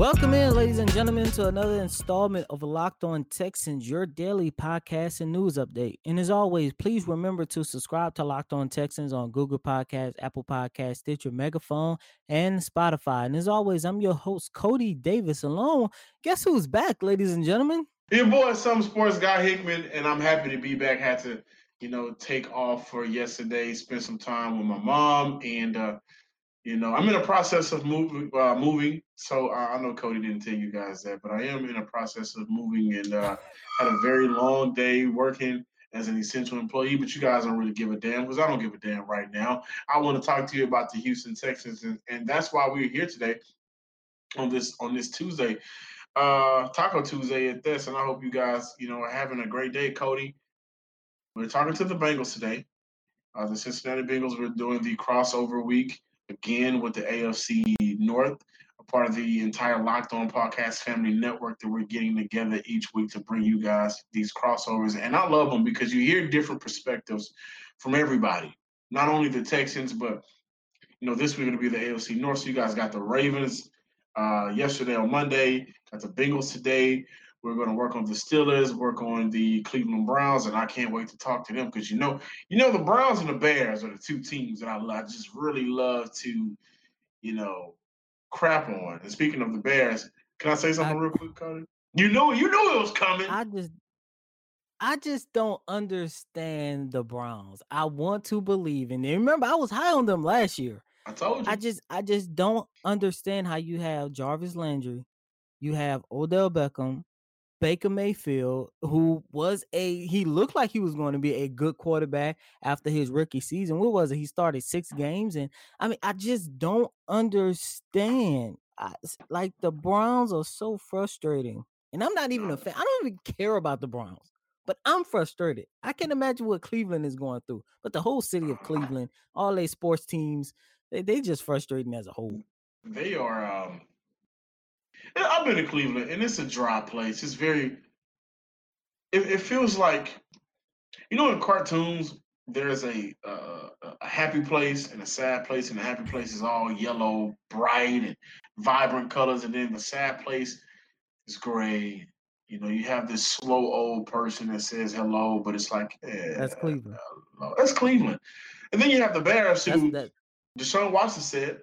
Welcome in, ladies and gentlemen, to another installment of Locked On Texans, your daily podcast and news update. And as always, please remember to subscribe to Locked On Texans on Google Podcasts, Apple Podcasts, Stitcher, Megaphone, and Spotify. And as always, I'm your host, Coty Davis. Alone, guess who's back, ladies and gentlemen? Your boy, some sports guy Hickman, and I'm happy to be back. Had to, you know, take off for yesterday, spend some time with my mom, and uh, you know, I'm in a process of moving. Uh, moving, so I know Coty didn't tell you guys that, but I am in a process of moving, and uh, had a very long day working as an essential employee. But you guys don't really give a damn because I don't give a damn right now. I want to talk to you about the Houston Texans, and, and that's why we're here today on this on this Tuesday, uh, Taco Tuesday at this. And I hope you guys, you know, are having a great day, Coty. We're talking to the Bengals today. Uh, the Cincinnati Bengals were doing the crossover week again with the AFC North, a part of the entire Locked On Podcast Family Network that we're getting together each week to bring you guys these crossovers. And I love them because you hear different perspectives from everybody, not only the Texans, but you know, this week it'll be the AFC North. So you guys got the Ravens uh, yesterday on Monday, got the Bengals today. We're going to work on the Steelers, work on the Cleveland Browns, and I can't wait to talk to them because you know, you know, the Browns and the Bears are the two teams that I, I just really love to, you know, crap on. And speaking of the Bears, can I say something I, real quick, Coty? You know, you know it was coming. I just, I just don't understand the Browns. I want to believe in them. Remember, I was high on them last year. I told you. I just, I just don't understand how you have Jarvis Landry, you have Odell Beckham, Baker Mayfield, who was a he looked like he was going to be a good quarterback after his rookie season. What was it? He started six games, and I mean, I just don't understand. I, like the Browns are so frustrating, and I'm not even a fan. I don't even care about the Browns, but I'm frustrated. I can't imagine what Cleveland is going through, but the whole city of Cleveland, all their sports teams, they they just frustrating as a whole. They are um I've been to Cleveland, and it's a dry place. It's very. It, it feels like, you know, in cartoons, there's a uh, a happy place and a sad place, and the happy place is all yellow, bright, and vibrant colors, and then the sad place is gray. You know, you have this slow old person that says hello, but it's like eh, that's Cleveland. Hello. That's Cleveland. And then you have the Bears, who that. Deshaun Watson said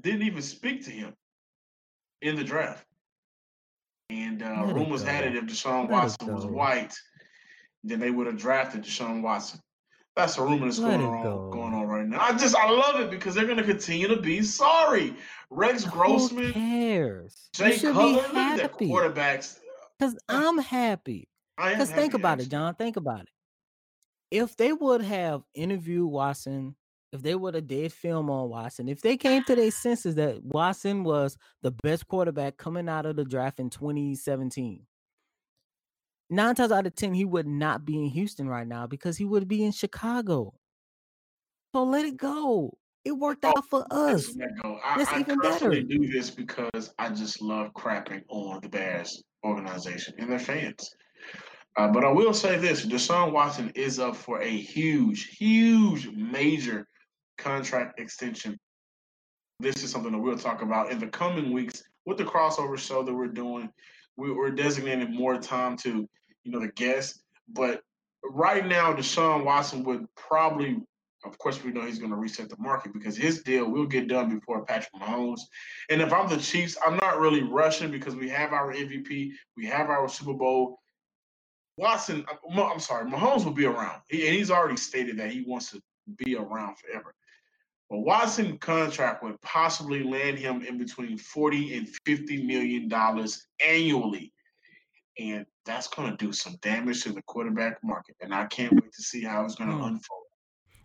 didn't even speak to him in the draft. And uh, rumors had it if Deshaun Watson was white, then they would have drafted Deshaun Watson. That's a rumor that's going on go. going on right now. I just I love it because they're going to continue to be sorry. Rex Grossman, Who cares? Jay Cutler, look quarterbacks. Because I'm happy. Because think about actually. it, John. Think about it. If they would have interviewed Watson if they would have did film on Watson, if they came to their senses that Watson was the best quarterback coming out of the draft in 2017, nine times out of ten he would not be in Houston right now because he would be in Chicago. So let it go. It worked oh, out for us. I, That's I even better. do this because I just love crapping on the Bears organization and their fans. Uh, but I will say this: Deshaun Watson is up for a huge, huge, major contract extension. This is something that we'll talk about in the coming weeks with the crossover show that we're doing. We, are designating more time to, you know, the guests. But right now, Deshaun Watson would probably, of course, we know he's going to reset the market because his deal will get done before Patrick Mahomes. And if I'm the Chiefs, I'm not really rushing because we have our MVP, we have our Super Bowl. Watson, uh, I'm sorry, Mahomes will be around. He, and he's already stated that he wants to be around forever. But Watson contract would possibly land him in between 40 and 50 million dollars annually. And that's going to do some damage to the quarterback market. And I can't wait to see how it's going to mm. unfold.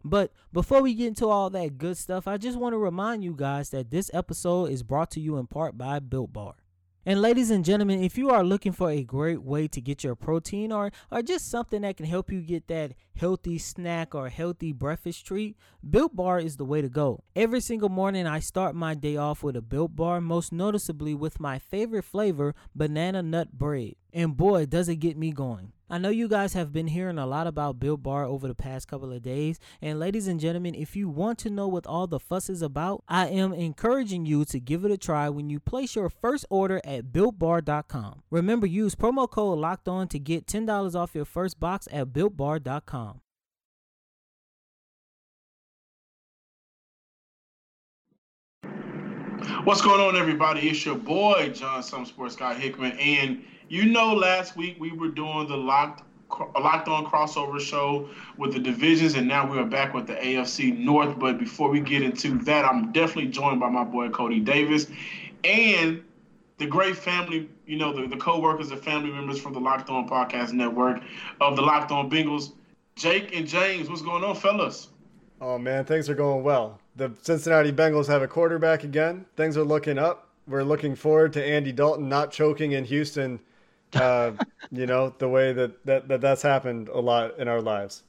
But before we get into all that good stuff, I just want to remind you guys that this episode is brought to you in part by Built Bar. And ladies and gentlemen, if you are looking for a great way to get your protein or or just something that can help you get that healthy snack or healthy breakfast treat, Built Bar is the way to go. Every single morning I start my day off with a Built Bar, most noticeably with my favorite flavor, banana nut bread. And boy, does it get me going. I know you guys have been hearing a lot about Built Bar over the past couple of days. And ladies and gentlemen, if you want to know what all the fuss is about, I am encouraging you to give it a try when you place your first order at builtbar.com. Remember, use promo code locked on to get $10 off your first box at builtbar.com. What's going on, everybody? It's your boy, John Some Sports Guy Hickman. And you know, last week we were doing the locked locked on crossover show with the divisions, and now we are back with the AFC North. But before we get into that, I'm definitely joined by my boy Coty Davis and the great family, you know, the, the co-workers and family members from the Locked On Podcast Network of the Locked On Bengals. Jake and James, what's going on, fellas? Oh man, things are going well. The Cincinnati Bengals have a quarterback again. Things are looking up. We're looking forward to Andy Dalton not choking in Houston uh, you know, the way that, that, that that's happened a lot in our lives.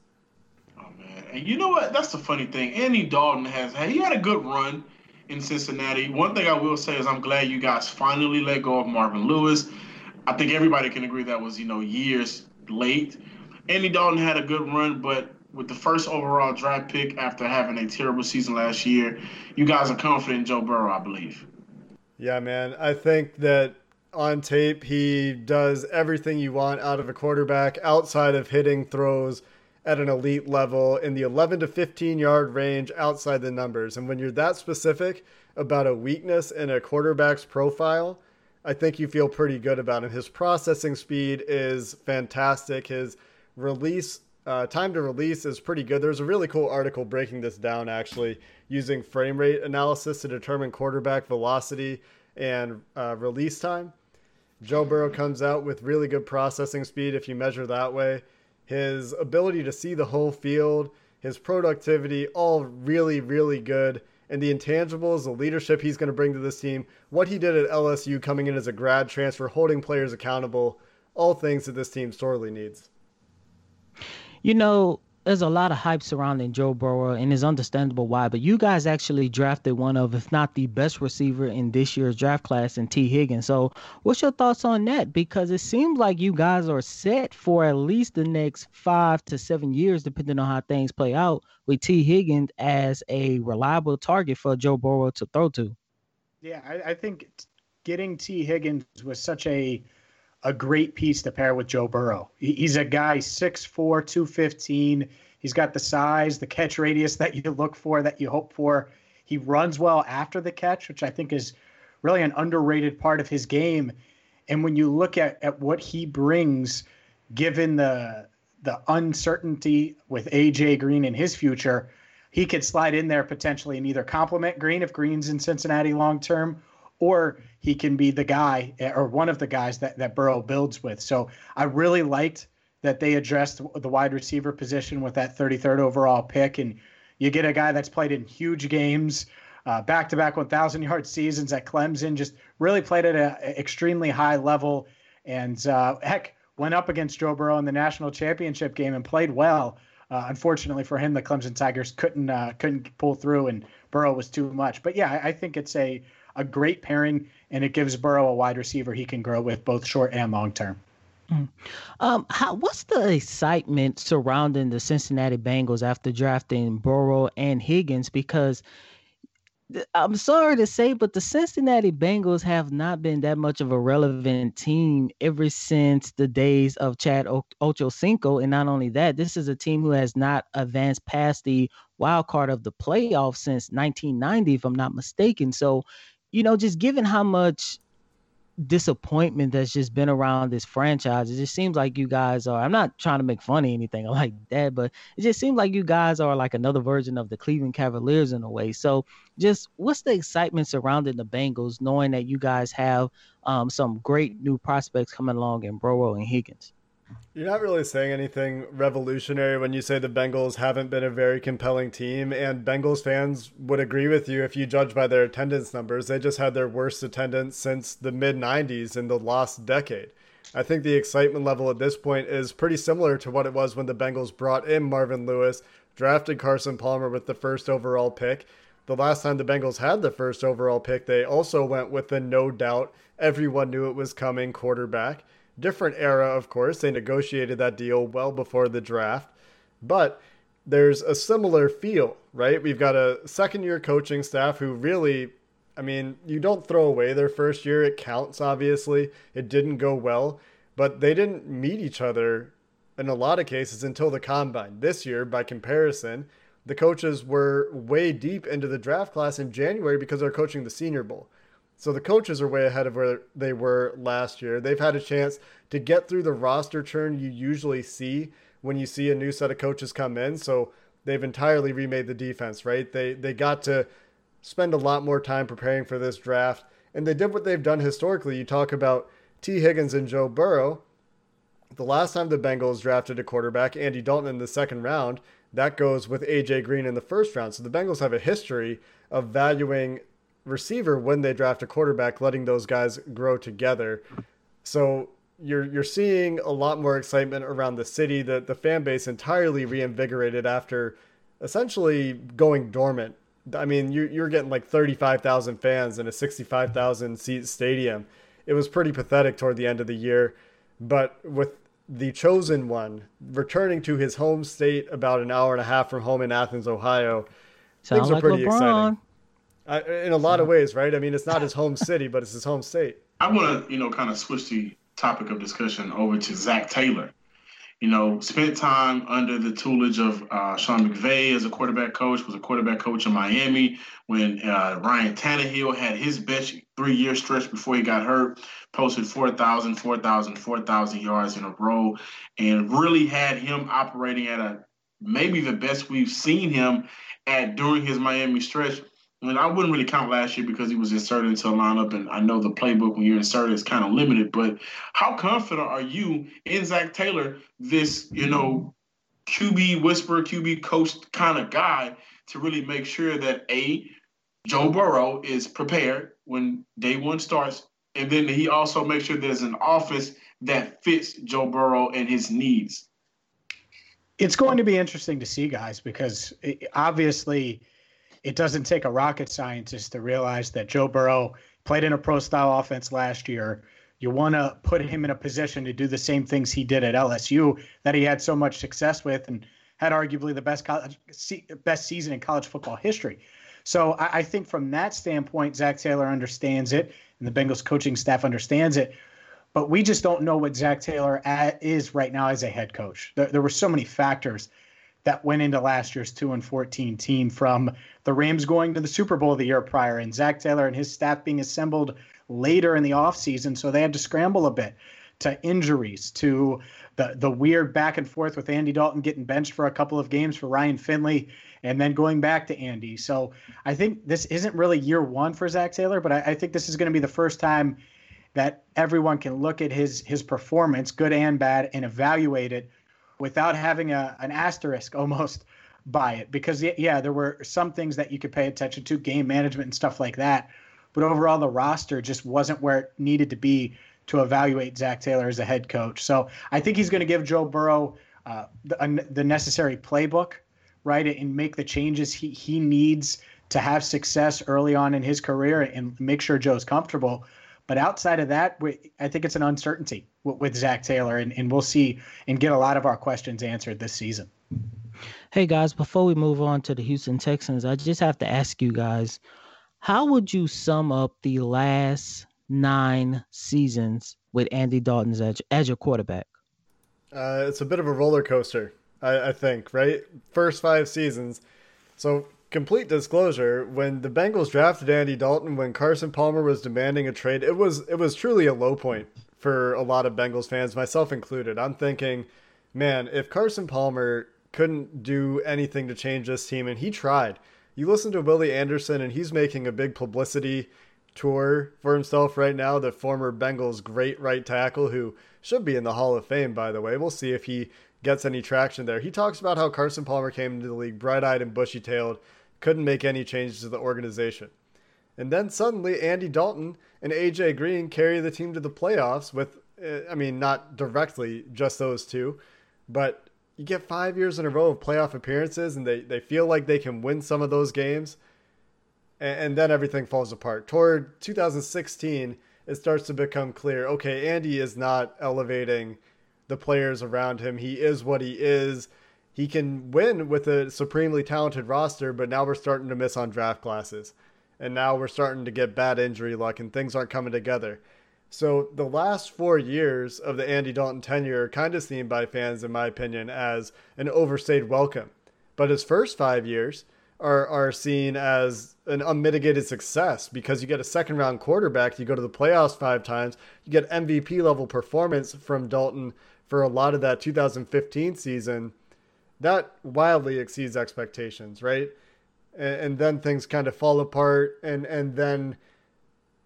Oh man, and you know what? That's the funny thing. Andy Dalton has had he had a good run in Cincinnati. One thing I will say is I'm glad you guys finally let go of Marvin Lewis. I think everybody can agree that was you know years late. Andy Dalton had a good run, but with the first overall draft pick after having a terrible season last year, you guys are confident in Joe Burrow, I believe. Yeah, man. I think that on tape, he does everything you want out of a quarterback outside of hitting throws at an elite level in the 11 to 15 yard range outside the numbers. And when you're that specific about a weakness in a quarterback's profile, I think you feel pretty good about him. His processing speed is fantastic. His release uh, time to release is pretty good. There's a really cool article breaking this down actually using frame rate analysis to determine quarterback velocity and uh, release time. Joe Burrow comes out with really good processing speed if you measure that way. His ability to see the whole field, his productivity, all really, really good. And the intangibles, the leadership he's going to bring to this team, what he did at LSU coming in as a grad transfer, holding players accountable, all things that this team sorely needs. You know, there's a lot of hype surrounding Joe Burrow, and it's understandable why. But you guys actually drafted one of, if not the best receiver in this year's draft class, in Tee Higgins. So, what's your thoughts on that? Because it seems like you guys are set for at least the next five to seven years, depending on how things play out, with Tee Higgins as a reliable target for Joe Burrow to throw to. Yeah, I, I think getting Tee Higgins was such a a great piece to pair with Joe Burrow. He's a guy 6'4, 215. He's got the size, the catch radius that you look for, that you hope for. He runs well after the catch, which I think is really an underrated part of his game. And when you look at, at what he brings, given the the uncertainty with AJ Green in his future, he could slide in there potentially and either complement Green if Green's in Cincinnati long term, or he can be the guy eh, or one of the guys that, that Burrow builds with. So I really liked that they addressed the wide receiver position with that 33rd overall pick. And you get a guy that's played in huge games, back to back 1,000 yard seasons at Clemson, just really played at an extremely high level. And uh, heck, went up against Joe Burrow in the national championship game and played well. Uh, unfortunately for him, the Clemson Tigers couldn't uh, couldn't pull through, and Burrow was too much. But yeah, I, I think it's a a great pairing, and it gives Burrow a wide receiver he can grow with both short and long term. Mm. Um, how, what's the excitement surrounding the Cincinnati Bengals after drafting Burrow and Higgins? Because I'm sorry to say, but the Cincinnati Bengals have not been that much of a relevant team ever since the days of Chad o- Ochocinco. And not only that, this is a team who has not advanced past the wild card of the playoffs since 1990, if I'm not mistaken. So you know, just given how much disappointment that's just been around this franchise, it just seems like you guys are. I'm not trying to make fun of anything like that, but it just seems like you guys are like another version of the Cleveland Cavaliers in a way. So, just what's the excitement surrounding the Bengals, knowing that you guys have um, some great new prospects coming along in Burrow and Higgins? You're not really saying anything revolutionary when you say the Bengals haven't been a very compelling team, and Bengals fans would agree with you if you judge by their attendance numbers. They just had their worst attendance since the mid 90s in the last decade. I think the excitement level at this point is pretty similar to what it was when the Bengals brought in Marvin Lewis, drafted Carson Palmer with the first overall pick. The last time the Bengals had the first overall pick, they also went with the no doubt, everyone knew it was coming quarterback. Different era, of course. They negotiated that deal well before the draft. But there's a similar feel, right? We've got a second year coaching staff who really, I mean, you don't throw away their first year. It counts, obviously. It didn't go well, but they didn't meet each other in a lot of cases until the combine. This year, by comparison, the coaches were way deep into the draft class in January because they're coaching the Senior Bowl. So the coaches are way ahead of where they were last year. They've had a chance to get through the roster churn you usually see when you see a new set of coaches come in. So they've entirely remade the defense, right? They they got to spend a lot more time preparing for this draft, and they did what they've done historically. You talk about Tee Higgins and Joe Burrow. The last time the Bengals drafted a quarterback, Andy Dalton in the second round, that goes with AJ Green in the first round. So the Bengals have a history of valuing receiver when they draft a quarterback, letting those guys grow together. So you're you're seeing a lot more excitement around the city. The the fan base entirely reinvigorated after essentially going dormant. I mean, you you're getting like thirty five thousand fans in a sixty five thousand seat stadium. It was pretty pathetic toward the end of the year, but with the chosen one returning to his home state about an hour and a half from home in Athens, Ohio, Sound things are like pretty LeBron. exciting. In a lot of ways, right? I mean, it's not his home city, but it's his home state. I want to, you know, kind of switch the topic of discussion over to Zac Taylor. You know, spent time under the tutelage of uh, Sean McVay as a quarterback coach, was a quarterback coach in Miami when uh, Ryan Tannehill had his best three year stretch before he got hurt, posted 4,000, 4,000, 4,000 yards in a row, and really had him operating at a maybe the best we've seen him at during his Miami stretch. I mean, I wouldn't really count last year because he was inserted into a lineup, and I know the playbook when you're inserted is kind of limited. But how confident are you in Zac Taylor, this you know QB whisperer, QB coach kind of guy, to really make sure that a Joe Burrow is prepared when day one starts, and then he also makes sure there's an office that fits Joe Burrow and his needs. It's going to be interesting to see, guys, because eh, obviously it doesn't take a rocket scientist to realize that Joe Burrow played in a pro style offense last year. You want to put him in a position to do the same things he did at LSU that he had so much success with and had arguably the best college, best season in college football history. So I, I think from that standpoint, Zac Taylor understands it, and the Bengals coaching staff understands it. But we just don't know what Zac Taylor is right now as a head coach. There, there were so many factors that went into last year's 2 and 14 team from the Rams going to the Super Bowl the year prior and Zac Taylor and his staff being assembled later in the offseason. So they had to scramble a bit to injuries, to the, the weird back and forth with Andy Dalton getting benched for a couple of games for Ryan Finley and then going back to Andy. So I think this isn't really year one for Zac Taylor, but I, I think this is going to be the first time that everyone can look at his his performance, good and bad, and evaluate it without having a, an asterisk almost by it. Because yeah there were some things that you could pay attention to game management and stuff like that. But overall the roster just wasn't where it needed to be to evaluate Zac Taylor as a head coach. So I think he's going to give Joe Burrow uh, the, the necessary playbook right and make the changes he, he needs to have success early on in his career and make sure Joe's comfortable but outside of that, I think it's an uncertainty with, Zac Taylor, and, and we'll see and get a lot of our questions answered this season. Hey guys, before we move on to the Houston Texans, I just have to ask you guys, how would you sum up the last nine seasons with Andy Dalton as, as your quarterback? Uh, it's a bit of a roller coaster, I, I think, right? First five seasons. So complete disclosure, when the Bengals drafted Andy Dalton, when Carson Palmer was demanding a trade, it was it was truly a low point for a lot of Bengals fans, myself included. I'm thinking, man, if Carson Palmer couldn't do anything to change this team, and he tried. You listen to Willie Anderson, and he's making a big publicity tour for himself right now. The former Bengals great right tackle, who should be in the Hall of Fame, by the way. We'll see if he gets any traction there. He talks about how Carson Palmer came into the league bright eyed and bushy tailed, couldn't make any changes to the organization. And then suddenly, Andy Dalton and AJ Green carry the team to the playoffs with, eh, I mean, not directly just those two, but you get five years in a row of playoff appearances and they, they feel like they can win some of those games. And, and then everything falls apart. Toward 2016, it starts to become clear okay, Andy is not elevating the players around him. He is what he is. He can win with a supremely talented roster, but now we're starting to miss on draft classes and now we're starting to get bad injury luck and things aren't coming together. So the last four years of the Andy Dalton tenure are kind of seen by fans, in my opinion, as an overstayed welcome. But his first five years are are seen as an unmitigated success because you get a second round quarterback, you go to the playoffs five times, you get MVP level performance from Dalton for a lot of that 2015 season. That wildly exceeds expectations, right? and, and then things kind of fall apart and and then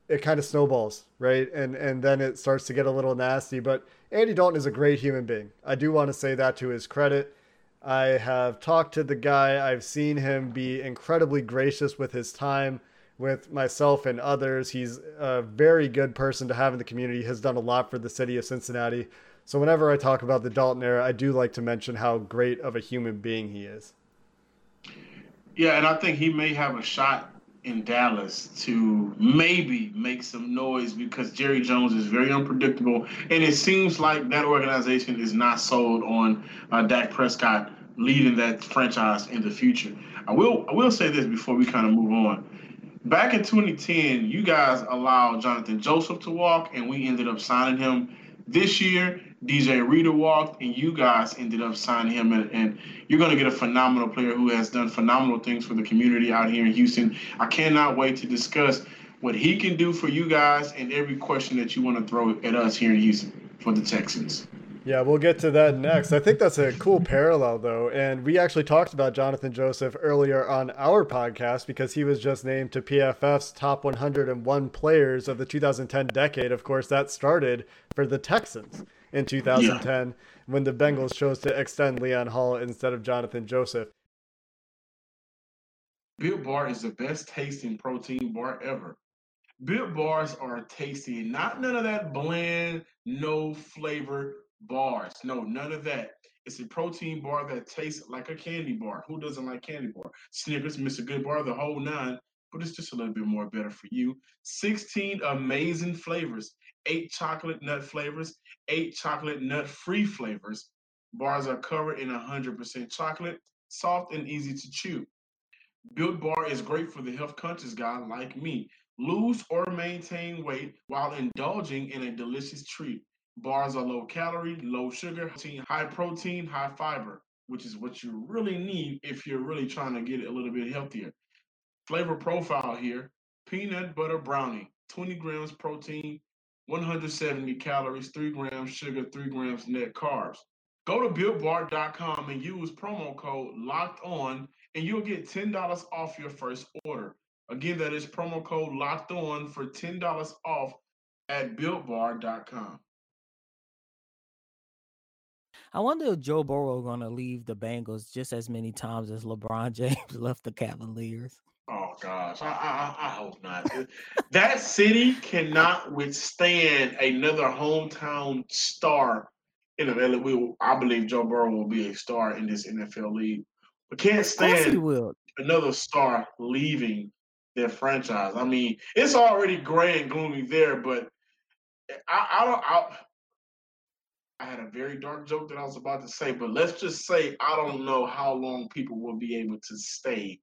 it kind of snowballs, right? And and then it starts to get a little nasty. But Andy Dalton is a great human being. I do want to say that to his credit. I have talked to the guy. I've seen him be incredibly gracious with his time with myself and others. He's a very good person to have in the community. Has done a lot for the city of Cincinnati. So whenever I talk about the Dalton era, I do like to mention how great of a human being he is. Yeah, and I think he may have a shot in Dallas to maybe make some noise because Jerry Jones is very unpredictable, and it seems like that organization is not sold on uh, Dak Prescott leading that franchise in the future. I will I will say this before we kind of move on. Back in 2010, you guys allowed Jonathan Joseph to walk, and we ended up signing him. This year, DJ Reader walked, and you guys ended up signing him. And, and you're going to get a phenomenal player who has done phenomenal things for the community out here in Houston. I cannot wait to discuss what he can do for you guys and every question that you want to throw at us here in Houston for the Texans. Yeah, we'll get to that next. I think that's a cool parallel, though. And we actually talked about Jonathan Joseph earlier on our podcast because he was just named to PFF's top 101 players of the 2010 decade. Of course, that started for the Texans in 2010 yeah. when the Bengals chose to extend Leon Hall instead of Jonathan Joseph. Built Bar is the best tasting protein bar ever. Built Bars are tasty, not none of that bland, no flavor bars. No, none of that. It's a protein bar that tastes like a candy bar. Who doesn't like candy bar? Snickers, Mr. Goodbar, the whole nine, but it's just a little bit more better for you. 16 amazing flavors eight chocolate nut flavors, eight chocolate nut free flavors. Bars are covered in 100% chocolate, soft and easy to chew. Built Bar is great for the health conscious guy like me. Lose or maintain weight while indulging in a delicious treat. Bars are low calorie, low sugar, high protein, high fiber, which is what you really need if you're really trying to get a little bit healthier. Flavor profile here peanut butter brownie, 20 grams protein, 170 calories, 3 grams sugar, 3 grams net carbs. Go to builtbar.com and use promo code locked on and you'll get $10 off your first order. Again, that is promo code locked on for $10 off at builtbar.com. I wonder if Joe Burrow gonna leave the Bengals just as many times as LeBron James left the Cavaliers. Gosh, I, I, I hope not. that city cannot withstand another hometown star in the we I believe Joe Burrow will be a star in this NFL league. But can't stand another star leaving their franchise. I mean, it's already gray and gloomy there, but I, I don't. I, I had a very dark joke that I was about to say, but let's just say I don't know how long people will be able to stay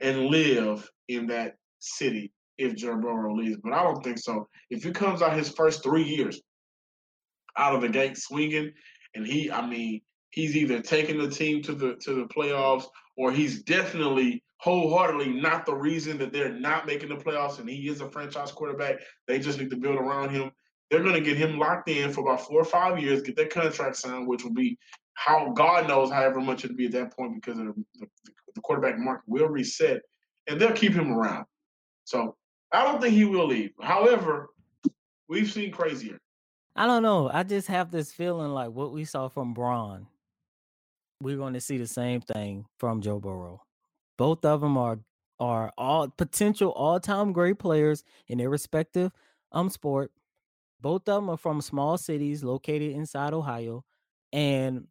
and live in that city if Joe Burrow leaves. But I don't think so. If he comes out his first three years out of the gate swinging, and he, I mean, he's either taking the team to the to the playoffs or he's definitely wholeheartedly not the reason that they're not making the playoffs and he is a franchise quarterback. They just need to build around him. They're going to get him locked in for about four or five years, get that contract signed, which will be how God knows however much it'll be at that point because of the, the, the quarterback market will reset and they'll keep him around. So I don't think he will leave. However, we've seen crazier. I don't know. I just have this feeling like what we saw from Bron, we're going to see the same thing from Joe Burrow. Both of them are are all potential all-time great players in their respective um sport. Both of them are from small cities located inside Ohio, and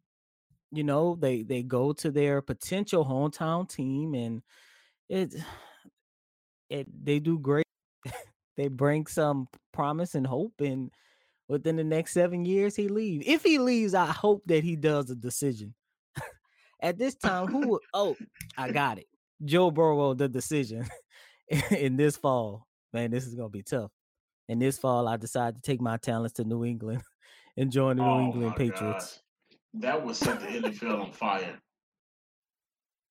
you know they they go to their potential hometown team, and it it they do great. they bring some promise and hope, and within the next seven years he leaves. If he leaves, I hope that he does a decision. At this time, who? oh, I got it. Joe Burrow, the decision in this fall. Man, this is gonna be tough. And this fall, I decided to take my talents to New England and join the New oh England Patriots. That would set the NFL on fire.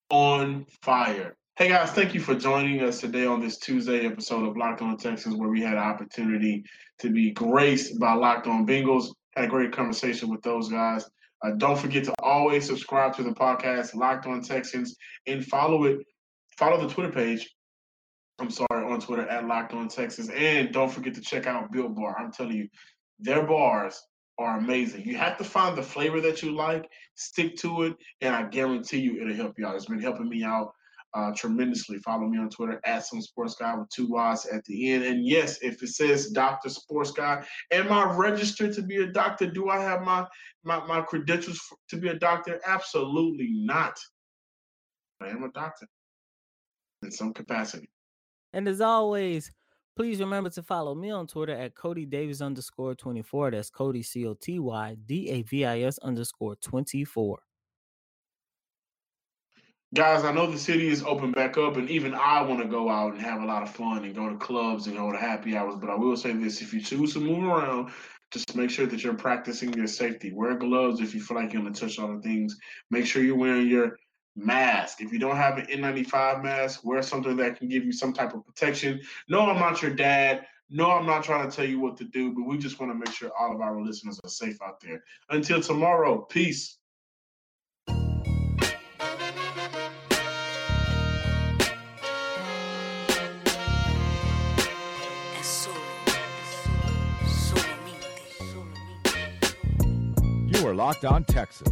On fire. Hey guys, thank you for joining us today on this Tuesday episode of Locked On Texans, where we had an opportunity to be graced by Locked On Bengals. Had a great conversation with those guys. Uh, don't forget to always subscribe to the podcast, Locked On Texans, and follow it. Follow the Twitter page. I'm sorry, on Twitter at Locked On Texas, and don't forget to check out Built Bar. I'm telling you, their bars are amazing. You have to find the flavor that you like, stick to it, and I guarantee you it'll help you out. It's been helping me out uh, tremendously. Follow me on Twitter at some sports guy with two Y's at the end. And yes, if it says Doctor Sports Guy, am I registered to be a doctor? Do I have my my, my credentials to be a doctor? Absolutely not. I am a doctor in some capacity. And as always, please remember to follow me on Twitter at Coty Davis underscore 24. That's Coty C O T Y D A V I S underscore 24. Guys, I know the city is open back up, and even I want to go out and have a lot of fun and go to clubs and go to happy hours. But I will say this if you choose to move around, just make sure that you're practicing your safety. Wear gloves if you feel like you're going to touch the things. Make sure you're wearing your mask. If you don't have an N95 mask, wear something that can give you some type of protection. No, I'm not your dad. No, I'm not trying to tell you what to do, but we just want to make sure all of our listeners are safe out there. Until tomorrow, peace. You are Locked On Texans,